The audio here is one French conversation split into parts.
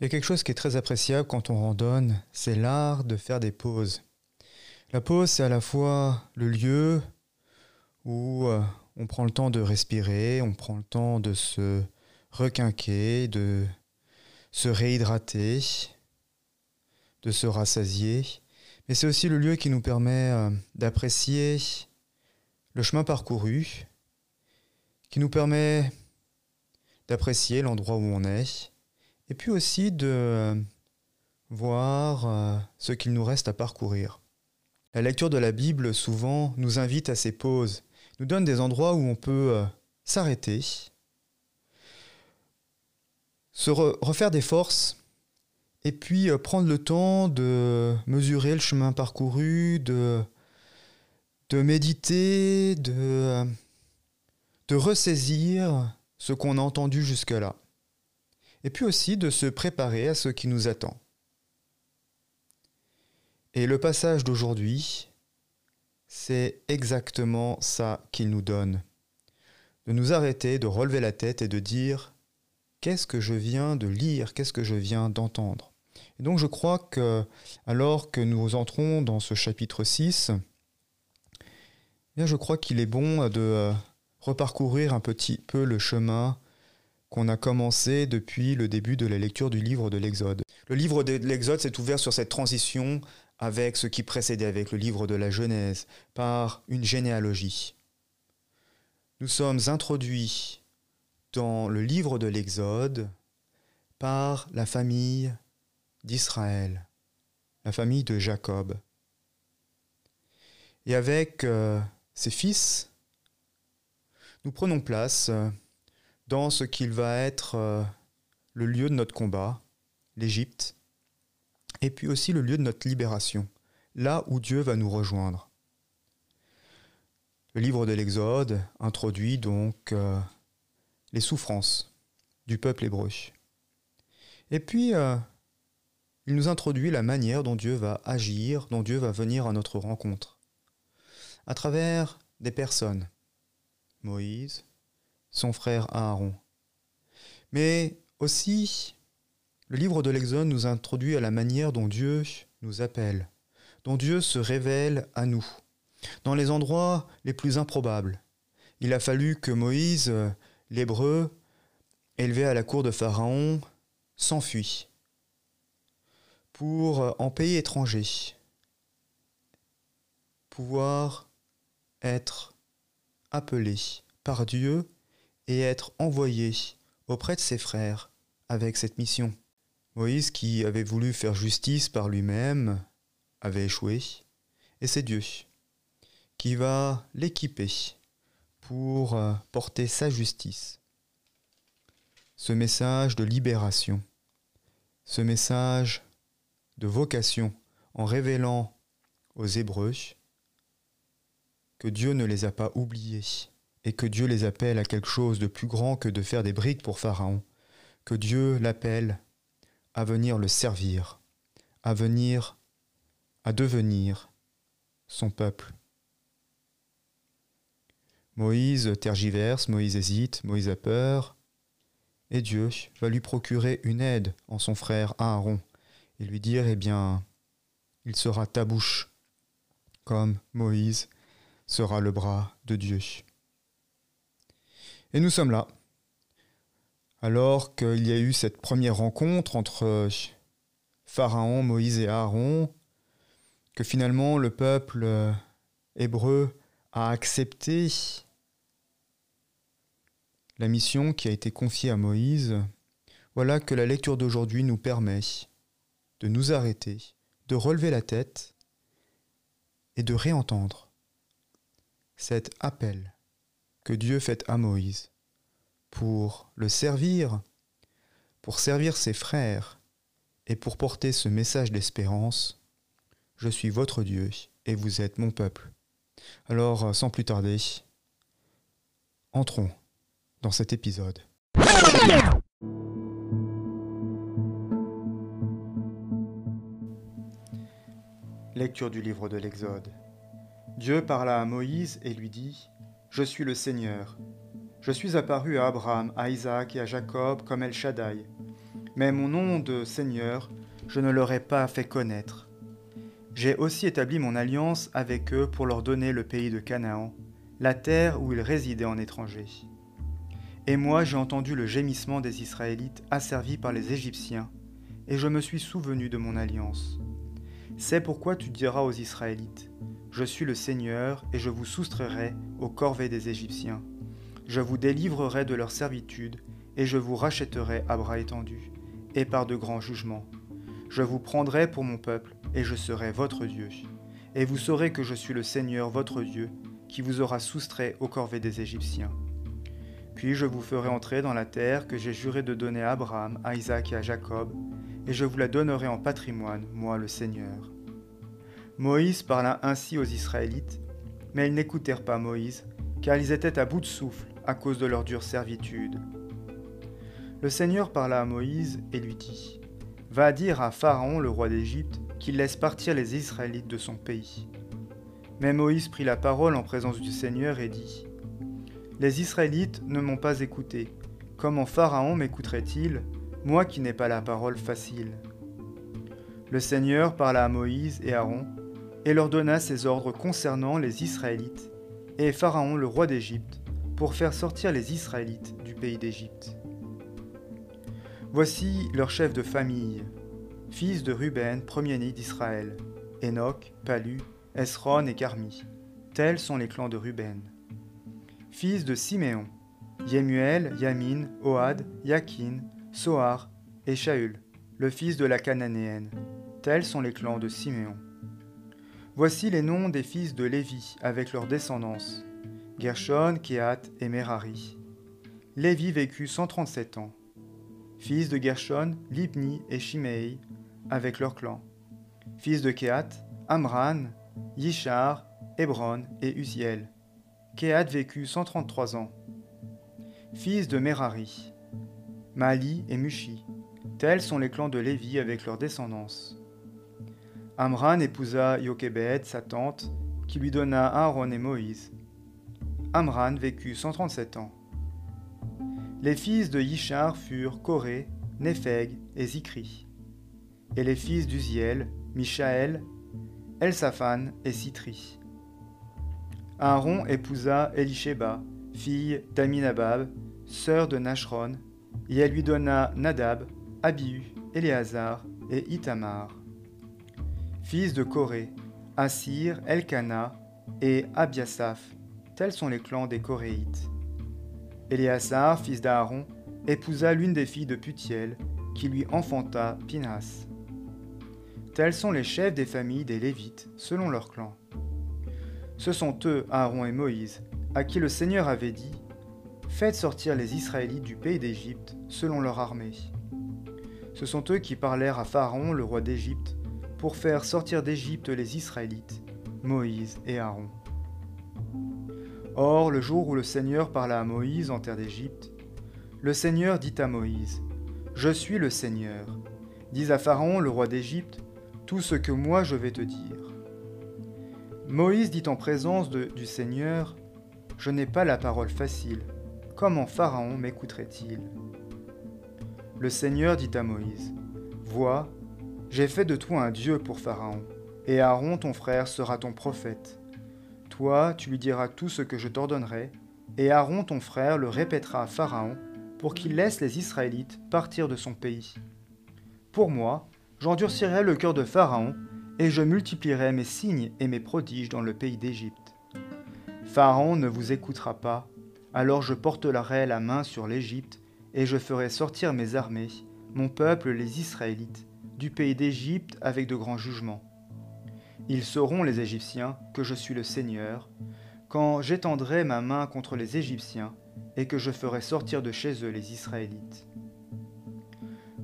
Il y a quelque chose qui est très appréciable quand on randonne, c'est l'art de faire des pauses. La pause, c'est à la fois le lieu où euh, on prend le temps de respirer, on prend le temps de se requinquer, de se réhydrater, de se rassasier, mais c'est aussi le lieu qui nous permet euh, d'apprécier le chemin parcouru, qui nous permet d'apprécier l'endroit où on est, et puis aussi de euh, voir euh, ce qu'il nous reste à parcourir. La lecture de la Bible souvent nous invite à ces pauses, nous donne des endroits où on peut euh, s'arrêter, se refaire des forces, et puis prendre le temps de mesurer le chemin parcouru, de, méditer, de, de ressaisir ce qu'on a entendu jusque-là et puis aussi de se préparer à ce qui nous attend. Et le passage d'aujourd'hui, c'est exactement ça qu'il nous donne. De nous arrêter, de relever la tête et de dire qu'est-ce que je viens de lire, qu'est-ce que je viens d'entendre? Et donc je crois que alors que nous entrons dans ce chapitre 6, eh je crois qu'il est bon de euh, reparcourir un petit peu le chemin qu'on a commencé depuis le début de la lecture du livre de l'Exode. Le livre de l'Exode s'est ouvert sur cette transition avec ce qui précédait, avec le livre de la Genèse, par une généalogie. Nous sommes introduits dans le livre de l'Exode par la famille d'Israël, la famille de Jacob. Et avec euh, ses fils, nous prenons place euh, dans ce qu'il va être euh, le lieu de notre combat, l'Égypte, et puis aussi le lieu de notre libération, là où Dieu va nous rejoindre. Le livre de l'Exode introduit donc euh, les souffrances du peuple hébreu. Et puis, euh, il nous introduit la manière dont Dieu va agir, dont Dieu va venir à notre rencontre, à travers des personnes. Moïse, son frère Aaron. Mais aussi, le livre de l'Exode nous introduit à la manière dont Dieu nous appelle, dont Dieu se révèle à nous, dans les endroits les plus improbables. Il a fallu que Moïse, l'Hébreu, élevé à la cour de Pharaon, s'enfuit pour, en pays étranger, pouvoir être appelé par Dieu et être envoyé auprès de ses frères avec cette mission. Moïse, qui avait voulu faire justice par lui-même, avait échoué, et c'est Dieu qui va l'équiper pour euh, porter sa justice. Ce message de libération, ce message de vocation en révélant aux Hébreux que Dieu ne les a pas oubliés, et que Dieu les appelle à quelque chose de plus grand que de faire des briques pour Pharaon, que Dieu l'appelle à venir le servir, à venir, à devenir son peuple. Moïse tergiverse, Moïse hésite, Moïse a peur, et Dieu va lui procurer une aide en son frère Aaron, et lui dire, eh bien, il sera ta bouche, comme Moïse sera le bras de Dieu. Et nous sommes là. Alors qu'il y a eu cette première rencontre entre Pharaon, Moïse et Aaron, que finalement le peuple euh, hébreu a accepté la mission qui a été confiée à Moïse, voilà que la lecture d'aujourd'hui nous permet de nous arrêter, de relever la tête et de réentendre cet appel que Dieu fait à Moïse pour le servir, pour servir ses frères et pour porter ce message d'espérance. Je suis votre Dieu et vous êtes mon peuple. Alors, sans plus tarder, entrons dans cet épisode. Lecture du livre de l'Exode. Dieu parla à Moïse et lui dit je suis le Seigneur. Je suis apparu à Abraham, à Isaac et à Jacob comme El Shaddai. mais mon nom de Seigneur, je ne leur ai pas fait connaître. J'ai aussi établi mon alliance avec eux pour leur donner le pays de Canaan, la terre où ils résidaient en étranger. Et moi j'ai entendu le gémissement des Israélites asservis par les Égyptiens, et je me suis souvenu de mon alliance. C'est pourquoi tu diras aux Israélites, Je suis le Seigneur, et je vous soustrairai aux corvées des Égyptiens. Je vous délivrerai de leur servitude, et je vous rachèterai à bras étendus, et par de grands jugements. Je vous prendrai pour mon peuple, et je serai votre Dieu. Et vous saurez que je suis le Seigneur votre Dieu, qui vous aura soustrait aux corvées des Égyptiens. Puis je vous ferai entrer dans la terre que j'ai juré de donner à Abraham, à Isaac et à Jacob, et je vous la donnerai en patrimoine, moi le Seigneur. Moïse parla ainsi aux Israélites, mais ils n'écoutèrent pas Moïse, car ils étaient à bout de souffle à cause de leur dure servitude. Le Seigneur parla à Moïse et lui dit, Va dire à Pharaon, le roi d'Égypte, qu'il laisse partir les Israélites de son pays. Mais Moïse prit la parole en présence du Seigneur et dit, Les Israélites ne m'ont pas écouté. Comment Pharaon m'écouterait-il, moi qui n'ai pas la parole facile Le Seigneur parla à Moïse et Aaron, et leur donna ses ordres concernant les Israélites, et Pharaon le roi d'Égypte, pour faire sortir les Israélites du pays d'Égypte. Voici leurs chefs de famille, fils de Ruben, premier-né d'Israël, Enoch, Palu, Esron et Carmi. Tels sont les clans de Ruben. Fils de Siméon, Yemuel, Yamin, Ohad, Yakin, Soar et Shaul, le fils de la Cananéenne. Tels sont les clans de Siméon. Voici les noms des fils de Lévi avec leur descendance. Gershon, Kehat et Merari. Lévi vécut 137 ans fils de Gershon, Libni et Shimei, avec leur clan. Fils de Kehat, Amran, Yishar, Hébron et Uziel. Kehat vécut 133 ans. Fils de Merari, Mali et Mushi. Tels sont les clans de Lévi avec leur descendance. Amran épousa Yokebed, sa tante, qui lui donna Aaron et Moïse. Amran vécut 137 ans. Les fils de Yishar furent Coré, Népheg et Zikri. Et les fils d'Uziel, Michaël, Elsaphan et Citri. Aaron épousa Elisheba, fille d'Aminabab, sœur de Nashron, et elle lui donna Nadab, Abihu, Éléazar et Itamar. Fils de Coré, Assir, Elkana et Abiasaph, tels sont les clans des Coréites. Éléazar, fils d'Aaron, épousa l'une des filles de Putiel, qui lui enfanta Pinas. Tels sont les chefs des familles des Lévites, selon leur clan. Ce sont eux, Aaron et Moïse, à qui le Seigneur avait dit Faites sortir les Israélites du pays d'Égypte, selon leur armée. Ce sont eux qui parlèrent à Pharaon, le roi d'Égypte, pour faire sortir d'Égypte les Israélites, Moïse et Aaron. Or, le jour où le Seigneur parla à Moïse en terre d'Égypte, le Seigneur dit à Moïse, Je suis le Seigneur. Dis à Pharaon, le roi d'Égypte, tout ce que moi je vais te dire. Moïse dit en présence du Seigneur, Je n'ai pas la parole facile. Comment Pharaon m'écouterait-il? Le Seigneur dit à Moïse, Vois, j'ai fait de toi un Dieu pour Pharaon, et Aaron ton frère sera ton prophète. Toi, tu lui diras tout ce que je t'ordonnerai, et Aaron ton frère le répétera à Pharaon, pour qu'il laisse les Israélites partir de son pays. Pour moi, j'endurcirai le cœur de Pharaon, et je multiplierai mes signes et mes prodiges dans le pays d'Égypte. Pharaon ne vous écoutera pas, alors je porterai la main sur l'Égypte, et je ferai sortir mes armées, mon peuple les Israélites, du pays d'Égypte avec de grands jugements. Ils sauront, les Égyptiens, que je suis le Seigneur, quand j'étendrai ma main contre les Égyptiens et que je ferai sortir de chez eux les Israélites.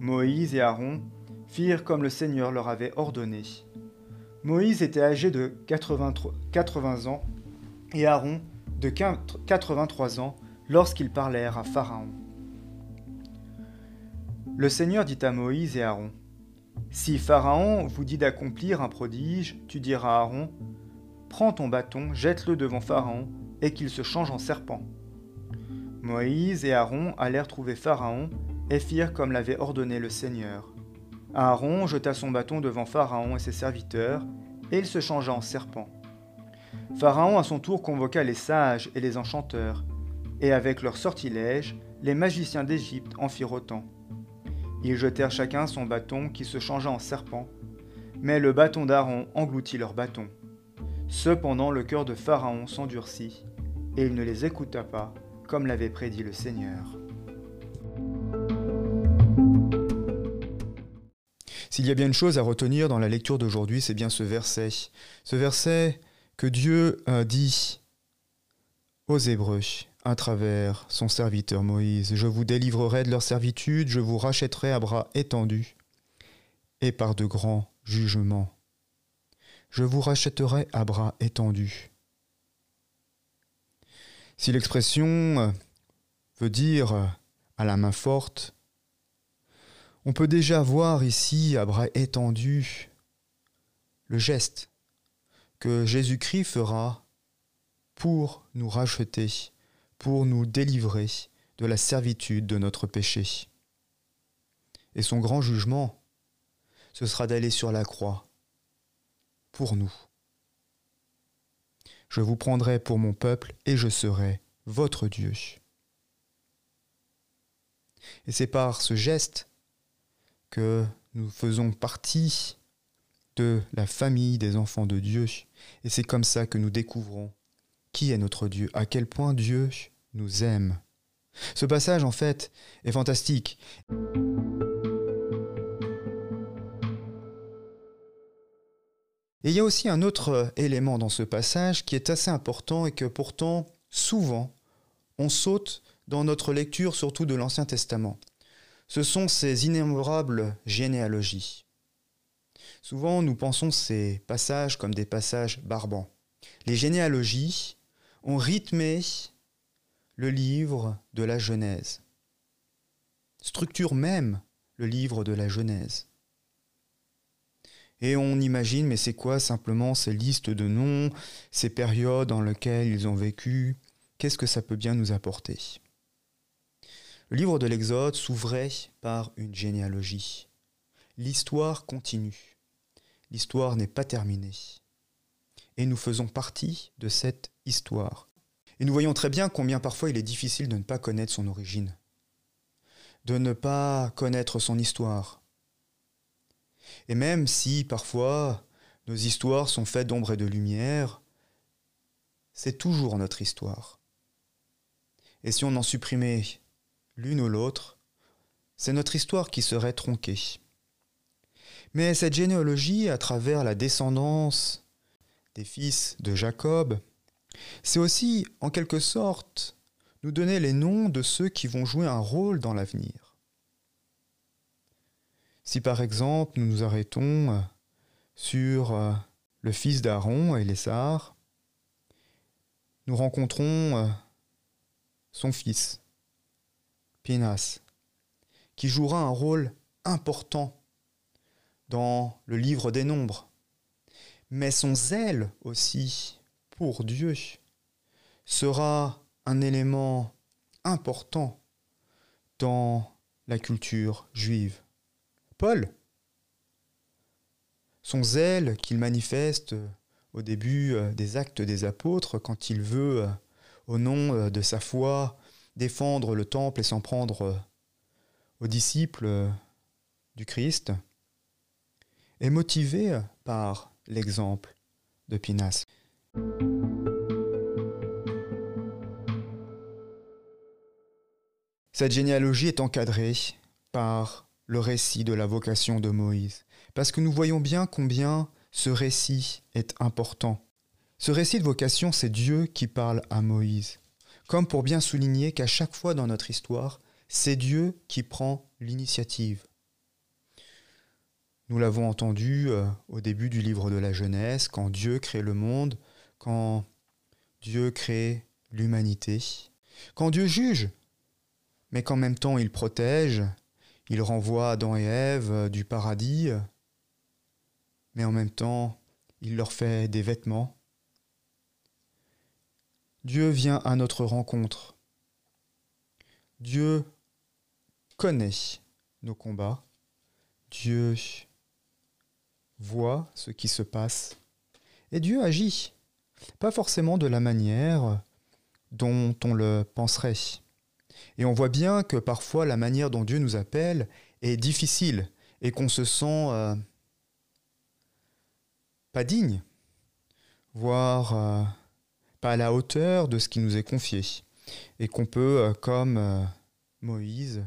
Moïse et Aaron firent comme le Seigneur leur avait ordonné. Moïse était âgé de 80 ans et Aaron de 83 ans lorsqu'ils parlèrent à Pharaon. Le Seigneur dit à Moïse et Aaron, si Pharaon vous dit d'accomplir un prodige, tu diras à Aaron, Prends ton bâton, jette-le devant Pharaon, et qu'il se change en serpent. Moïse et Aaron allèrent trouver Pharaon, et firent comme l'avait ordonné le Seigneur. Aaron jeta son bâton devant Pharaon et ses serviteurs, et il se changea en serpent. Pharaon à son tour convoqua les sages et les enchanteurs, et avec leurs sortilèges, les magiciens d'Égypte en firent autant. Ils jetèrent chacun son bâton qui se changea en serpent, mais le bâton d'Aaron engloutit leur bâton. Cependant le cœur de Pharaon s'endurcit, et il ne les écouta pas, comme l'avait prédit le Seigneur. S'il y a bien une chose à retenir dans la lecture d'aujourd'hui, c'est bien ce verset. Ce verset que Dieu a dit aux Hébreux à travers son serviteur Moïse. Je vous délivrerai de leur servitude, je vous rachèterai à bras étendus et par de grands jugements. Je vous rachèterai à bras étendus. Si l'expression veut dire à la main forte, on peut déjà voir ici à bras étendus le geste que Jésus-Christ fera pour nous racheter, pour nous délivrer de la servitude de notre péché. Et son grand jugement, ce sera d'aller sur la croix pour nous. Je vous prendrai pour mon peuple et je serai votre Dieu. Et c'est par ce geste que nous faisons partie de la famille des enfants de Dieu. Et c'est comme ça que nous découvrons qui est notre Dieu, à quel point Dieu nous aime. Ce passage, en fait, est fantastique. Et il y a aussi un autre élément dans ce passage qui est assez important et que pourtant, souvent, on saute dans notre lecture, surtout de l'Ancien Testament. Ce sont ces innombrables généalogies. Souvent, nous pensons ces passages comme des passages barbants. Les généalogies ont rythmé le livre de la Genèse, structure même le livre de la Genèse. Et on imagine, mais c'est quoi simplement ces listes de noms, ces périodes dans lesquelles ils ont vécu? Qu'est-ce que ça peut bien nous apporter? Le livre de l'Exode s'ouvrait par une généalogie. L'histoire continue. L'histoire n'est pas terminée. Et nous faisons partie de cette histoire. Et nous voyons très bien combien parfois il est difficile de ne pas connaître son origine, de ne pas connaître son histoire. Et même si parfois nos histoires sont faites d'ombre et de lumière, c'est toujours notre histoire. Et si on en supprimait l'une ou l'autre, c'est notre histoire qui serait tronquée. Mais cette généalogie, à travers la descendance des fils de Jacob, c'est aussi, en quelque sorte, nous donner les noms de ceux qui vont jouer un rôle dans l'avenir. Si par exemple nous nous arrêtons euh, sur euh, le fils d'Aaron, Élézar, nous rencontrons euh, son fils, Pinas, qui jouera un rôle important dans le livre des nombres. Mais son zèle aussi pour Dieu sera un élément important dans la culture juive. Paul, son zèle qu'il manifeste au début euh, des actes des apôtres quand il veut, euh, au nom euh, de sa foi, défendre le temple et s'en prendre aux disciples du Christ, est motivé par l'exemple de Pinas. Cette généalogie est encadrée par le récit de la vocation de Moïse, parce que nous voyons bien combien ce récit est important. Ce récit de vocation, c'est Dieu qui parle à Moïse, comme pour bien souligner qu'à chaque fois dans notre histoire, c'est Dieu qui prend l'initiative. Nous l'avons entendu euh, au début du livre de la Genèse, quand Dieu crée le monde, quand Dieu crée l'humanité, quand Dieu juge, mais qu'en même temps il protège, il renvoie Adam et Ève du paradis, mais en même temps il leur fait des vêtements. Dieu vient à notre rencontre. Dieu connaît nos combats. Dieu voit ce qui se passe. Et Dieu agit. Pas forcément de la manière dont on le penserait. Et on voit bien que parfois la manière dont Dieu nous appelle est difficile et qu'on se sent euh, pas digne, voire euh, pas à la hauteur de ce qui nous est confié. Et qu'on peut, euh, comme Moïse,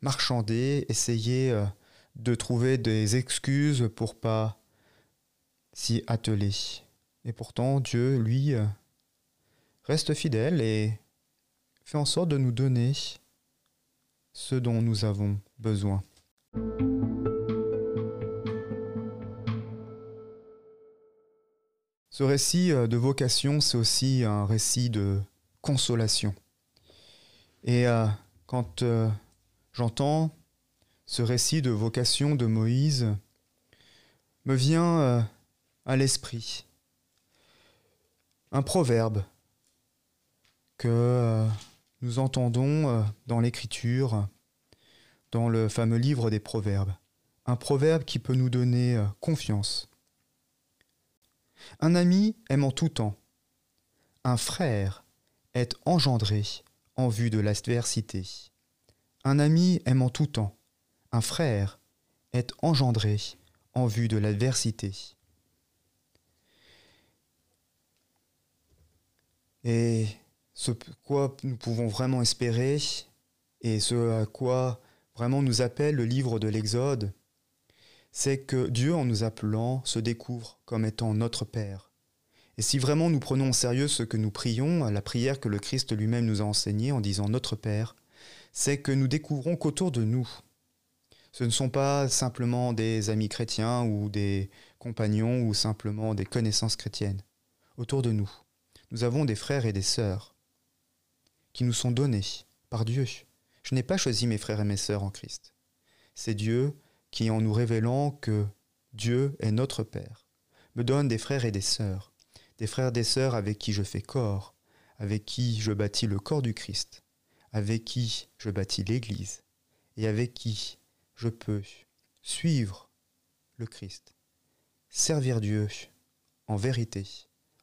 marchander, essayer de trouver des excuses pour pas s'y atteler. Et pourtant, Dieu, lui, reste fidèle et fait en sorte de nous donner ce dont nous avons besoin. Ce récit euh, de vocation, c'est aussi un récit de consolation. Et euh, quand euh, j'entends ce récit de vocation de Moïse, me vient à l'esprit un proverbe que nous entendons dans l'Écriture, dans le fameux livre des Proverbes. Un proverbe qui peut nous donner confiance. Un ami aime en tout temps. Un frère est engendré en vue de l'adversité. Un ami aime en tout temps. Un frère est engendré en vue de l'adversité. Ce quoi nous pouvons vraiment espérer, et ce à quoi vraiment nous appelle le livre de l'Exode, c'est que Dieu, en nous appelant, se découvre comme étant notre Père. Et si vraiment nous prenons au sérieux ce que nous prions, la prière que le Christ lui-même nous a enseignée en disant Notre Père, c'est que nous découvrons qu'autour de nous, ce ne sont pas simplement des amis chrétiens ou des compagnons ou simplement des connaissances chrétiennes. Autour de nous, nous avons des frères et des sœurs qui nous sont donnés par Dieu. Je n'ai pas choisi mes frères et mes sœurs en Christ. C'est Dieu qui, en nous révélant que Dieu est notre Père, me donne des frères et des sœurs, des frères et des sœurs avec qui je fais corps, avec qui je bâtis le corps du Christ, avec qui je bâtis l'Église, et avec qui je peux suivre le Christ, servir Dieu en vérité,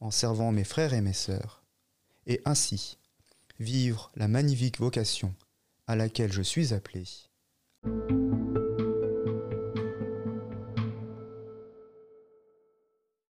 en servant mes frères et mes sœurs, et ainsi vivre la magnifique vocation à laquelle je suis appelé.